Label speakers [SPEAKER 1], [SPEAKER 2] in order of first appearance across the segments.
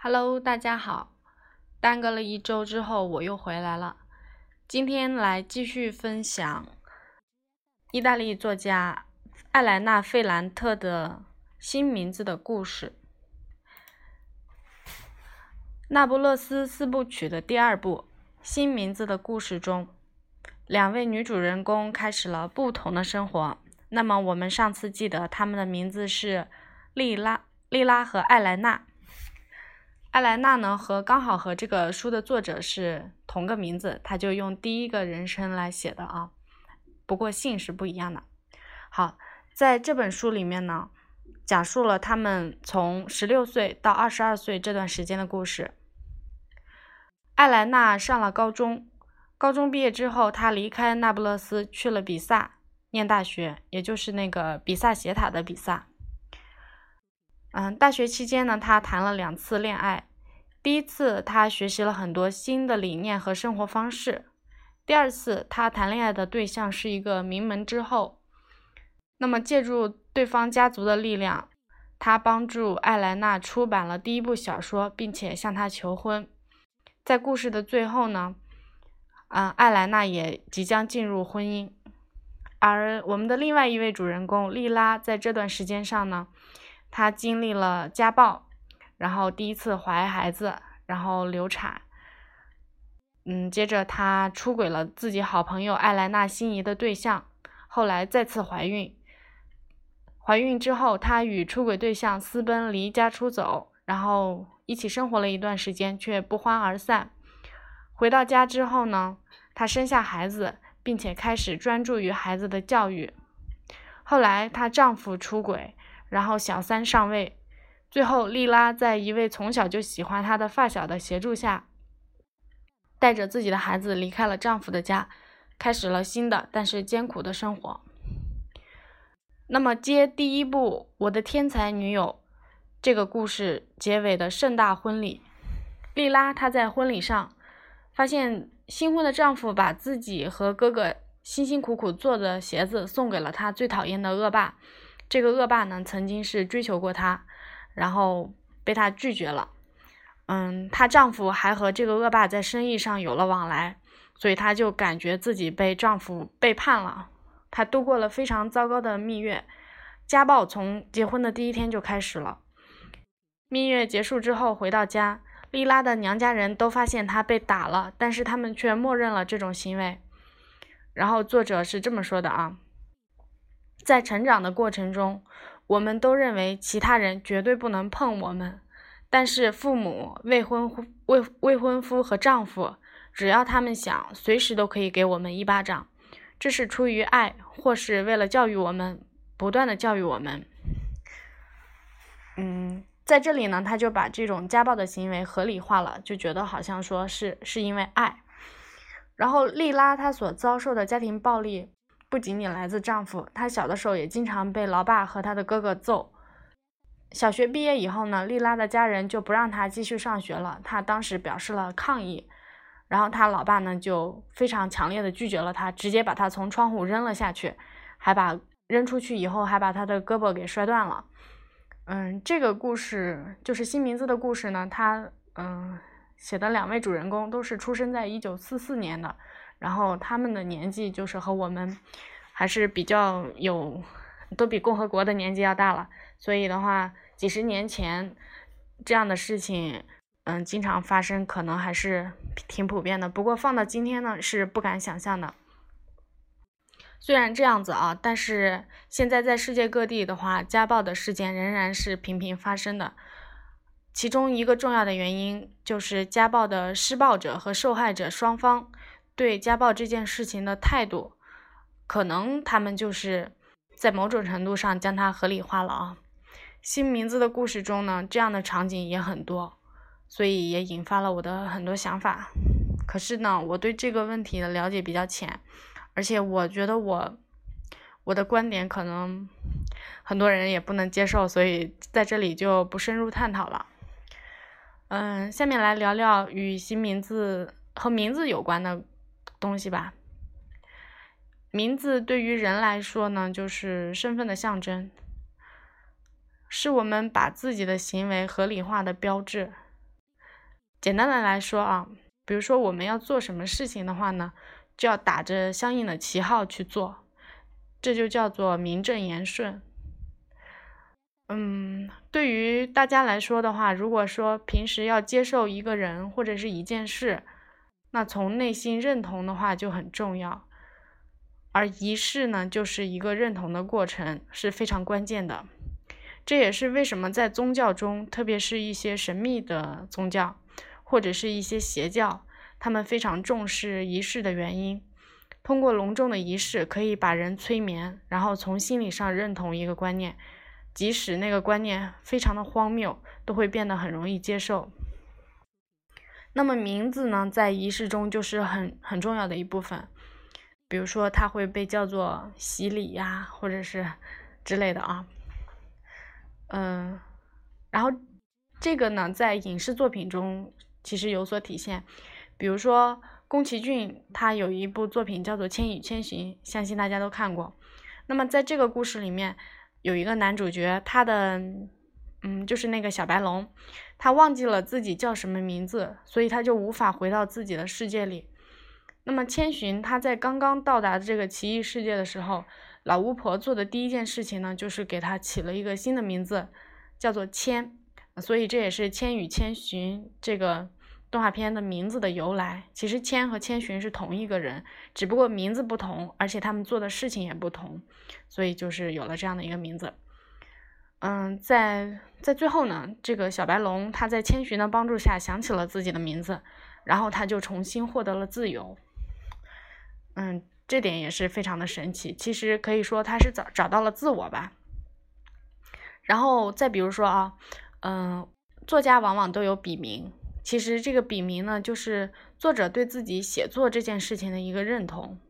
[SPEAKER 1] Hello，大家好。耽搁了一周之后，我又回来了。今天来继续分享意大利作家艾莱娜·费兰特的新名字的故事。《那不勒斯四部曲》的第二部《新名字的故事》中，两位女主人公开始了不同的生活。那么，我们上次记得她们的名字是莉拉、莉拉和艾莱娜。艾莱娜呢，和刚好和这个书的作者是同个名字，他就用第一个人称来写的啊。不过姓是不一样的。好，在这本书里面呢，讲述了他们从十六岁到二十二岁这段时间的故事。艾莱娜上了高中，高中毕业之后，她离开那不勒斯去了比萨念大学，也就是那个比萨斜塔的比萨。嗯，大学期间呢，他谈了两次恋爱。第一次，他学习了很多新的理念和生活方式；第二次，他谈恋爱的对象是一个名门之后。那么，借助对方家族的力量，他帮助艾莱娜出版了第一部小说，并且向她求婚。在故事的最后呢，啊，艾莱娜也即将进入婚姻。而我们的另外一位主人公莉拉，在这段时间上呢。她经历了家暴，然后第一次怀孩子，然后流产，嗯，接着她出轨了自己好朋友艾莱娜心仪的对象，后来再次怀孕。怀孕之后，她与出轨对象私奔，离家出走，然后一起生活了一段时间，却不欢而散。回到家之后呢，她生下孩子，并且开始专注于孩子的教育。后来她丈夫出轨。然后小三上位，最后莉拉在一位从小就喜欢她的发小的协助下，带着自己的孩子离开了丈夫的家，开始了新的但是艰苦的生活。那么接第一部《我的天才女友》这个故事结尾的盛大婚礼，莉拉她在婚礼上发现新婚的丈夫把自己和哥哥辛辛苦苦做的鞋子送给了她最讨厌的恶霸。这个恶霸呢，曾经是追求过她，然后被她拒绝了。嗯，她丈夫还和这个恶霸在生意上有了往来，所以她就感觉自己被丈夫背叛了。她度过了非常糟糕的蜜月，家暴从结婚的第一天就开始了。蜜月结束之后回到家，莉拉的娘家人都发现她被打了，但是他们却默认了这种行为。然后作者是这么说的啊。在成长的过程中，我们都认为其他人绝对不能碰我们，但是父母、未婚夫、未未婚夫和丈夫，只要他们想，随时都可以给我们一巴掌。这是出于爱，或是为了教育我们，不断的教育我们。嗯，在这里呢，他就把这种家暴的行为合理化了，就觉得好像说是是因为爱。然后莉拉她所遭受的家庭暴力。不仅仅来自丈夫，她小的时候也经常被老爸和她的哥哥揍。小学毕业以后呢，莉拉的家人就不让她继续上学了。她当时表示了抗议，然后她老爸呢就非常强烈的拒绝了她，直接把她从窗户扔了下去，还把扔出去以后还把她的胳膊给摔断了。嗯，这个故事就是新名字的故事呢。他嗯写的两位主人公都是出生在一九四四年的。然后他们的年纪就是和我们还是比较有，都比共和国的年纪要大了。所以的话，几十年前这样的事情，嗯，经常发生，可能还是挺普遍的。不过放到今天呢，是不敢想象的。虽然这样子啊，但是现在在世界各地的话，家暴的事件仍然是频频发生的。其中一个重要的原因就是家暴的施暴者和受害者双方。对家暴这件事情的态度，可能他们就是在某种程度上将它合理化了啊。新名字的故事中呢，这样的场景也很多，所以也引发了我的很多想法。可是呢，我对这个问题的了解比较浅，而且我觉得我我的观点可能很多人也不能接受，所以在这里就不深入探讨了。嗯，下面来聊聊与新名字和名字有关的。东西吧，名字对于人来说呢，就是身份的象征，是我们把自己的行为合理化的标志。简单的来说啊，比如说我们要做什么事情的话呢，就要打着相应的旗号去做，这就叫做名正言顺。嗯，对于大家来说的话，如果说平时要接受一个人或者是一件事，那从内心认同的话就很重要。而仪式呢，就是一个认同的过程，是非常关键的。这也是为什么在宗教中，特别是一些神秘的宗教或者是一些邪教，他们非常重视仪式的原因。通过隆重的仪式，可以把人催眠，然后从心理上认同一个观念。即使那个观念非常的荒谬，都会变得很容易接受。那么名字呢，在仪式中就是很很重要的一部分。比如说，它会被叫做洗礼呀，或者是之类的啊。嗯，然后这个呢，在影视作品中其实有所体现。比如说，宫崎骏他有一部作品叫做《千与千寻》，相信大家都看过。那么在这个故事里面。有一个男主角，他的，嗯，就是那个小白龙，他忘记了自己叫什么名字，所以他就无法回到自己的世界里。那么千寻他在刚刚到达这个奇异世界的时候，老巫婆做的第一件事情呢，就是给他起了一个新的名字，叫做千，所以这也是《千与千寻》这个。动画片的名字的由来，其实千和千寻是同一个人，只不过名字不同，而且他们做的事情也不同，所以就是有了这样的一个名字。嗯，在在最后呢，这个小白龙他在千寻的帮助下想起了自己的名字，然后他就重新获得了自由。嗯，这点也是非常的神奇。其实可以说他是找找到了自我吧。然后再比如说啊，嗯，作家往往都有笔名。其实这个笔名呢，就是作者对自己写作这件事情的一个认同。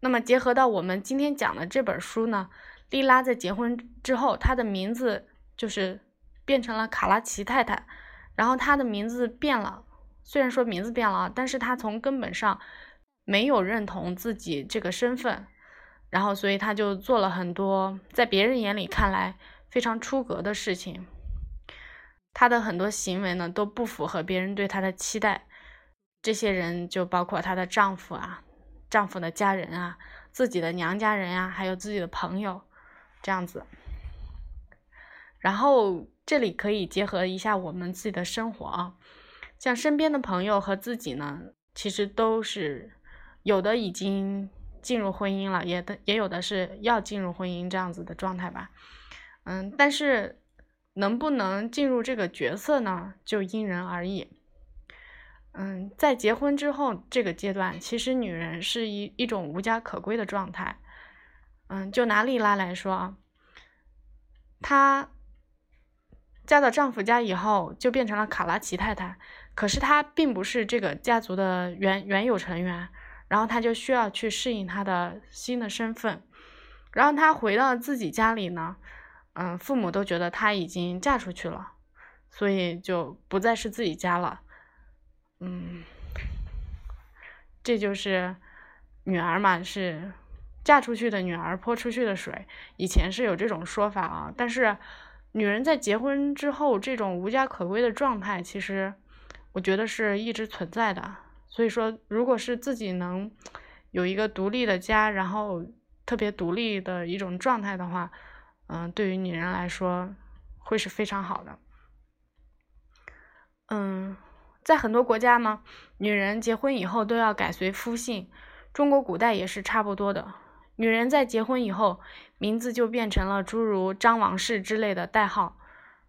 [SPEAKER 1] 那么结合到我们今天讲的这本书呢，莉拉在结婚之后，她的名字就是变成了卡拉奇太太。然后她的名字变了，虽然说名字变了，但是她从根本上没有认同自己这个身份。然后所以她就做了很多在别人眼里看来非常出格的事情。她的很多行为呢都不符合别人对她的期待，这些人就包括她的丈夫啊、丈夫的家人啊、自己的娘家人呀，还有自己的朋友，这样子。然后这里可以结合一下我们自己的生活啊，像身边的朋友和自己呢，其实都是有的已经进入婚姻了，也的也有的是要进入婚姻这样子的状态吧，嗯，但是。能不能进入这个角色呢？就因人而异。嗯，在结婚之后这个阶段，其实女人是一一种无家可归的状态。嗯，就拿丽拉来说啊，她嫁到丈夫家以后，就变成了卡拉奇太太。可是她并不是这个家族的原原有成员，然后她就需要去适应她的新的身份。然后她回到自己家里呢。嗯，父母都觉得她已经嫁出去了，所以就不再是自己家了。嗯，这就是女儿嘛，是嫁出去的女儿泼出去的水。以前是有这种说法啊，但是女人在结婚之后这种无家可归的状态，其实我觉得是一直存在的。所以说，如果是自己能有一个独立的家，然后特别独立的一种状态的话。嗯，对于女人来说，会是非常好的。嗯，在很多国家呢，女人结婚以后都要改随夫姓，中国古代也是差不多的。女人在结婚以后，名字就变成了诸如张王氏之类的代号，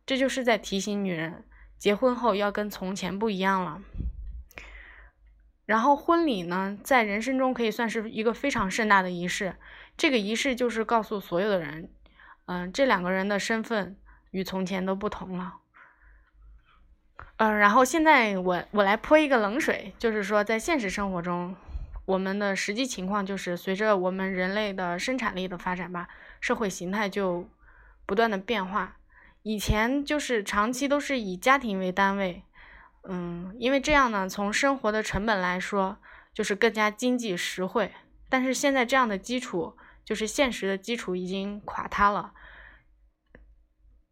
[SPEAKER 1] 这就是在提醒女人，结婚后要跟从前不一样了。然后婚礼呢，在人生中可以算是一个非常盛大的仪式，这个仪式就是告诉所有的人。嗯，这两个人的身份与从前都不同了。嗯，然后现在我我来泼一个冷水，就是说在现实生活中，我们的实际情况就是随着我们人类的生产力的发展吧，社会形态就不断的变化。以前就是长期都是以家庭为单位，嗯，因为这样呢，从生活的成本来说，就是更加经济实惠。但是现在这样的基础。就是现实的基础已经垮塌了。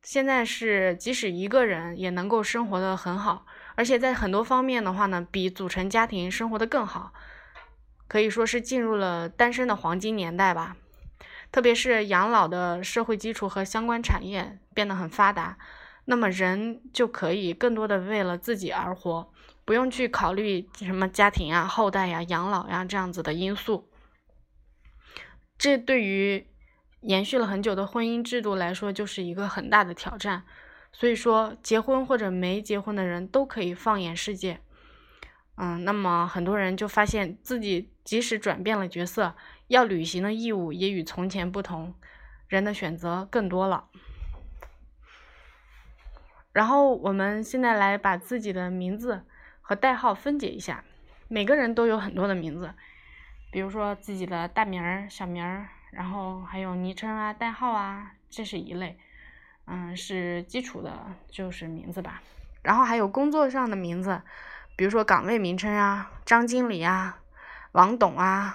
[SPEAKER 1] 现在是即使一个人也能够生活的很好，而且在很多方面的话呢，比组成家庭生活的更好，可以说是进入了单身的黄金年代吧。特别是养老的社会基础和相关产业变得很发达，那么人就可以更多的为了自己而活，不用去考虑什么家庭啊、后代呀、养老呀这样子的因素。这对于延续了很久的婚姻制度来说，就是一个很大的挑战。所以说，结婚或者没结婚的人都可以放眼世界。嗯，那么很多人就发现自己即使转变了角色，要履行的义务也与从前不同，人的选择更多了。然后我们现在来把自己的名字和代号分解一下。每个人都有很多的名字，比如说自己的大名儿、小名儿，然后还有昵称啊、代号啊，这是一类。嗯，是基础的，就是名字吧。然后还有工作上的名字，比如说岗位名称啊，张经理啊，王董啊，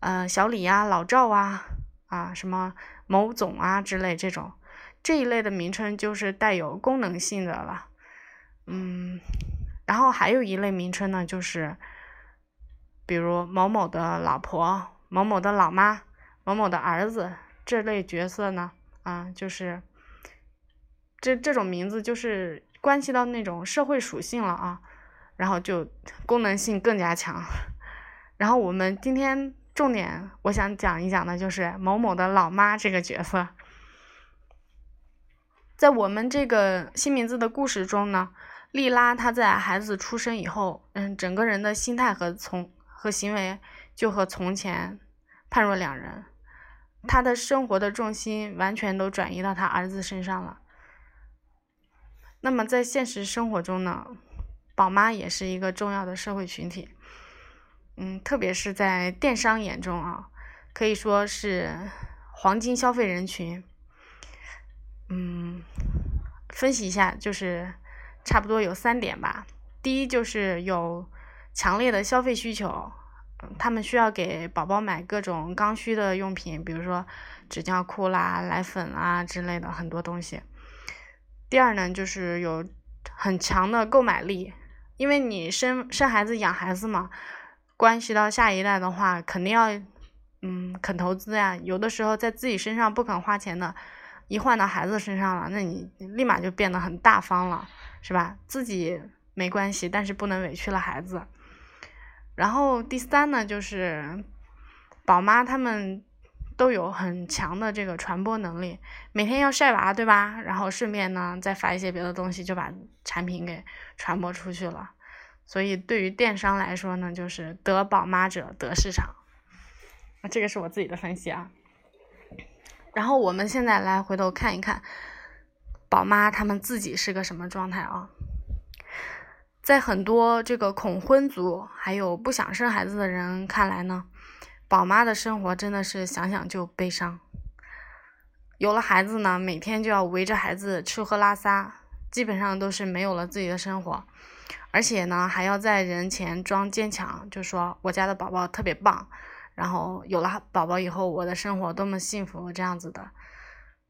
[SPEAKER 1] 呃，小李呀，老赵啊，啊，什么某总啊之类这种，这一类的名称就是带有功能性的了。嗯，然后还有一类名称呢，就是比如某某的老婆、某某的老妈、某某的儿子这类角色呢，啊，就是。这这种名字就是关系到那种社会属性了啊，然后就功能性更加强。然后我们今天重点我想讲一讲的就是某某的老妈这个角色。在我们这个新名字的故事中呢，莉拉她在孩子出生以后，嗯，整个人的心态和从和行为就和从前判若两人，她的生活的重心完全都转移到她儿子身上了。那么在现实生活中呢，宝妈也是一个重要的社会群体，嗯，特别是在电商眼中啊，可以说是黄金消费人群。嗯，分析一下，就是差不多有三点吧。第一就是有强烈的消费需求，他们需要给宝宝买各种刚需的用品，比如说纸尿裤啦、奶粉啊之类的很多东西。第二呢，就是有很强的购买力，因为你生生孩子养孩子嘛，关系到下一代的话，肯定要嗯肯投资呀。有的时候在自己身上不肯花钱的，一换到孩子身上了，那你立马就变得很大方了，是吧？自己没关系，但是不能委屈了孩子。然后第三呢，就是宝妈他们。都有很强的这个传播能力，每天要晒娃，对吧？然后顺便呢再发一些别的东西，就把产品给传播出去了。所以对于电商来说呢，就是得宝妈者得市场。啊，这个是我自己的分析啊。然后我们现在来回头看一看，宝妈他们自己是个什么状态啊？在很多这个恐婚族还有不想生孩子的人看来呢？宝妈的生活真的是想想就悲伤。有了孩子呢，每天就要围着孩子吃喝拉撒，基本上都是没有了自己的生活，而且呢，还要在人前装坚强，就说我家的宝宝特别棒，然后有了宝宝以后，我的生活多么幸福这样子的。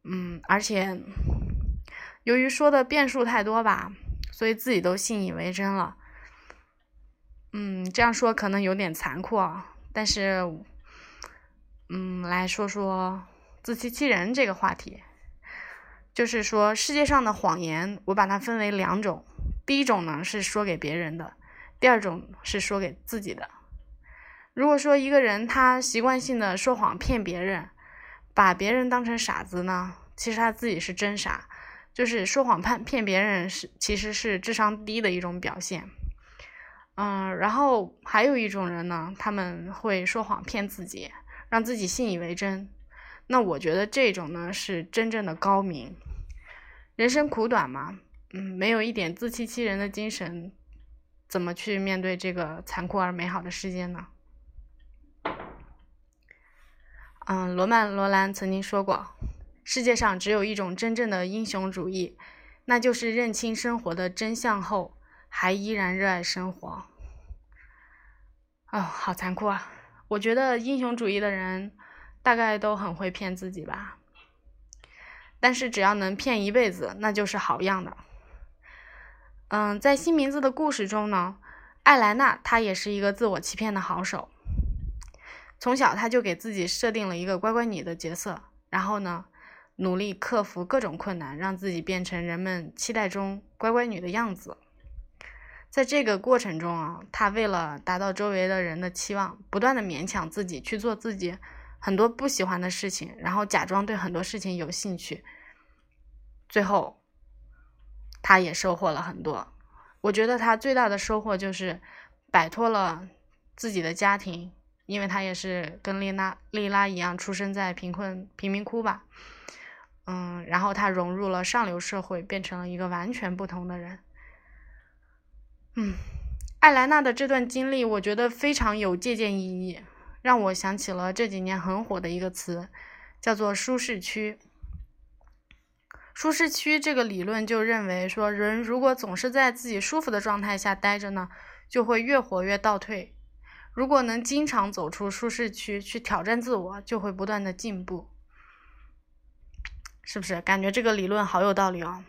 [SPEAKER 1] 嗯，而且由于说的变数太多吧，所以自己都信以为真了。嗯，这样说可能有点残酷啊。但是，嗯，来说说自欺欺人这个话题，就是说世界上的谎言，我把它分为两种。第一种呢是说给别人的，第二种是说给自己的。如果说一个人他习惯性的说谎骗别人，把别人当成傻子呢，其实他自己是真傻，就是说谎骗骗别人是其实是智商低的一种表现。嗯，然后还有一种人呢，他们会说谎骗自己，让自己信以为真。那我觉得这种呢是真正的高明。人生苦短嘛，嗯，没有一点自欺欺人的精神，怎么去面对这个残酷而美好的世界呢？嗯，罗曼·罗兰曾经说过，世界上只有一种真正的英雄主义，那就是认清生活的真相后。还依然热爱生活，哦，好残酷啊！我觉得英雄主义的人大概都很会骗自己吧。但是只要能骗一辈子，那就是好样的。嗯，在新名字的故事中呢，艾莱娜她也是一个自我欺骗的好手。从小她就给自己设定了一个乖乖女的角色，然后呢，努力克服各种困难，让自己变成人们期待中乖乖女的样子。在这个过程中啊，她为了达到周围的人的期望，不断的勉强自己去做自己很多不喜欢的事情，然后假装对很多事情有兴趣。最后。他也收获了很多，我觉得他最大的收获就是摆脱了自己的家庭，因为他也是跟丽娜、丽拉一样出生在贫困贫民窟吧，嗯，然后他融入了上流社会，变成了一个完全不同的人。嗯，艾莱娜的这段经历，我觉得非常有借鉴意义，让我想起了这几年很火的一个词，叫做舒适区。舒适区这个理论就认为说，人如果总是在自己舒服的状态下待着呢，就会越活越倒退；如果能经常走出舒适区去挑战自我，就会不断的进步。是不是？感觉这个理论好有道理哦。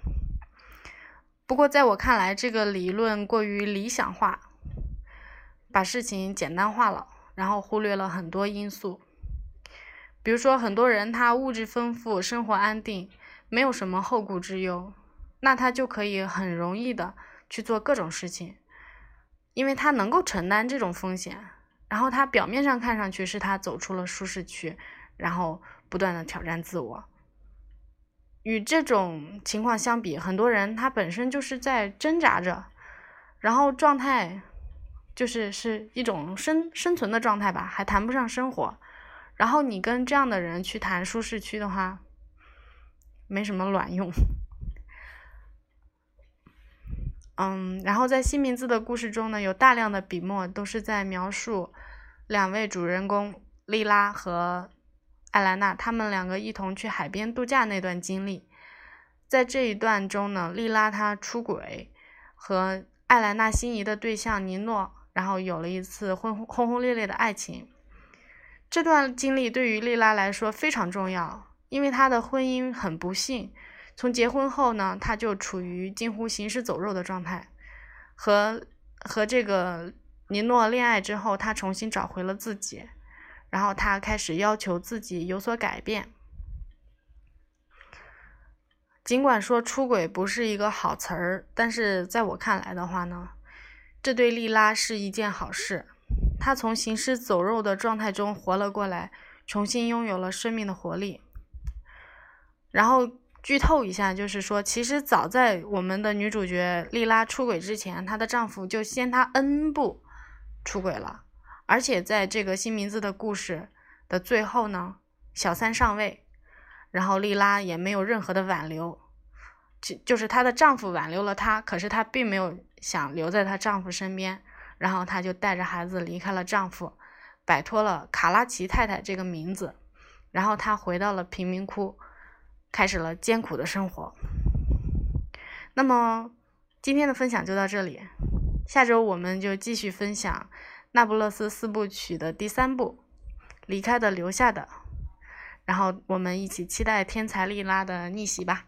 [SPEAKER 1] 不过在我看来，这个理论过于理想化，把事情简单化了，然后忽略了很多因素。比如说，很多人他物质丰富，生活安定。没有什么后顾之忧，那他就可以很容易的去做各种事情，因为他能够承担这种风险。然后他表面上看上去是他走出了舒适区，然后不断的挑战自我。与这种情况相比，很多人他本身就是在挣扎着，然后状态就是是一种生生存的状态吧，还谈不上生活。然后你跟这样的人去谈舒适区的话，没什么卵用，嗯，然后在新名字的故事中呢，有大量的笔墨都是在描述两位主人公莉拉和艾莱娜他们两个一同去海边度假那段经历。在这一段中呢，莉拉她出轨，和艾莱娜心仪的对象尼诺，然后有了一次轰轰轰烈烈的爱情。这段经历对于莉拉来说非常重要。因为他的婚姻很不幸，从结婚后呢，他就处于近乎行尸走肉的状态。和和这个尼诺恋爱之后，他重新找回了自己，然后他开始要求自己有所改变。尽管说出轨不是一个好词儿，但是在我看来的话呢，这对莉拉是一件好事。她从行尸走肉的状态中活了过来，重新拥有了生命的活力。然后剧透一下，就是说，其实早在我们的女主角莉拉出轨之前，她的丈夫就先她 N 步出轨了。而且在这个新名字的故事的最后呢，小三上位，然后莉拉也没有任何的挽留，就就是她的丈夫挽留了她，可是她并没有想留在她丈夫身边，然后她就带着孩子离开了丈夫，摆脱了卡拉奇太太这个名字，然后她回到了贫民窟。开始了艰苦的生活。那么，今天的分享就到这里，下周我们就继续分享《那不勒斯四部曲》的第三部《离开的留下的》，然后我们一起期待天才莉拉的逆袭吧。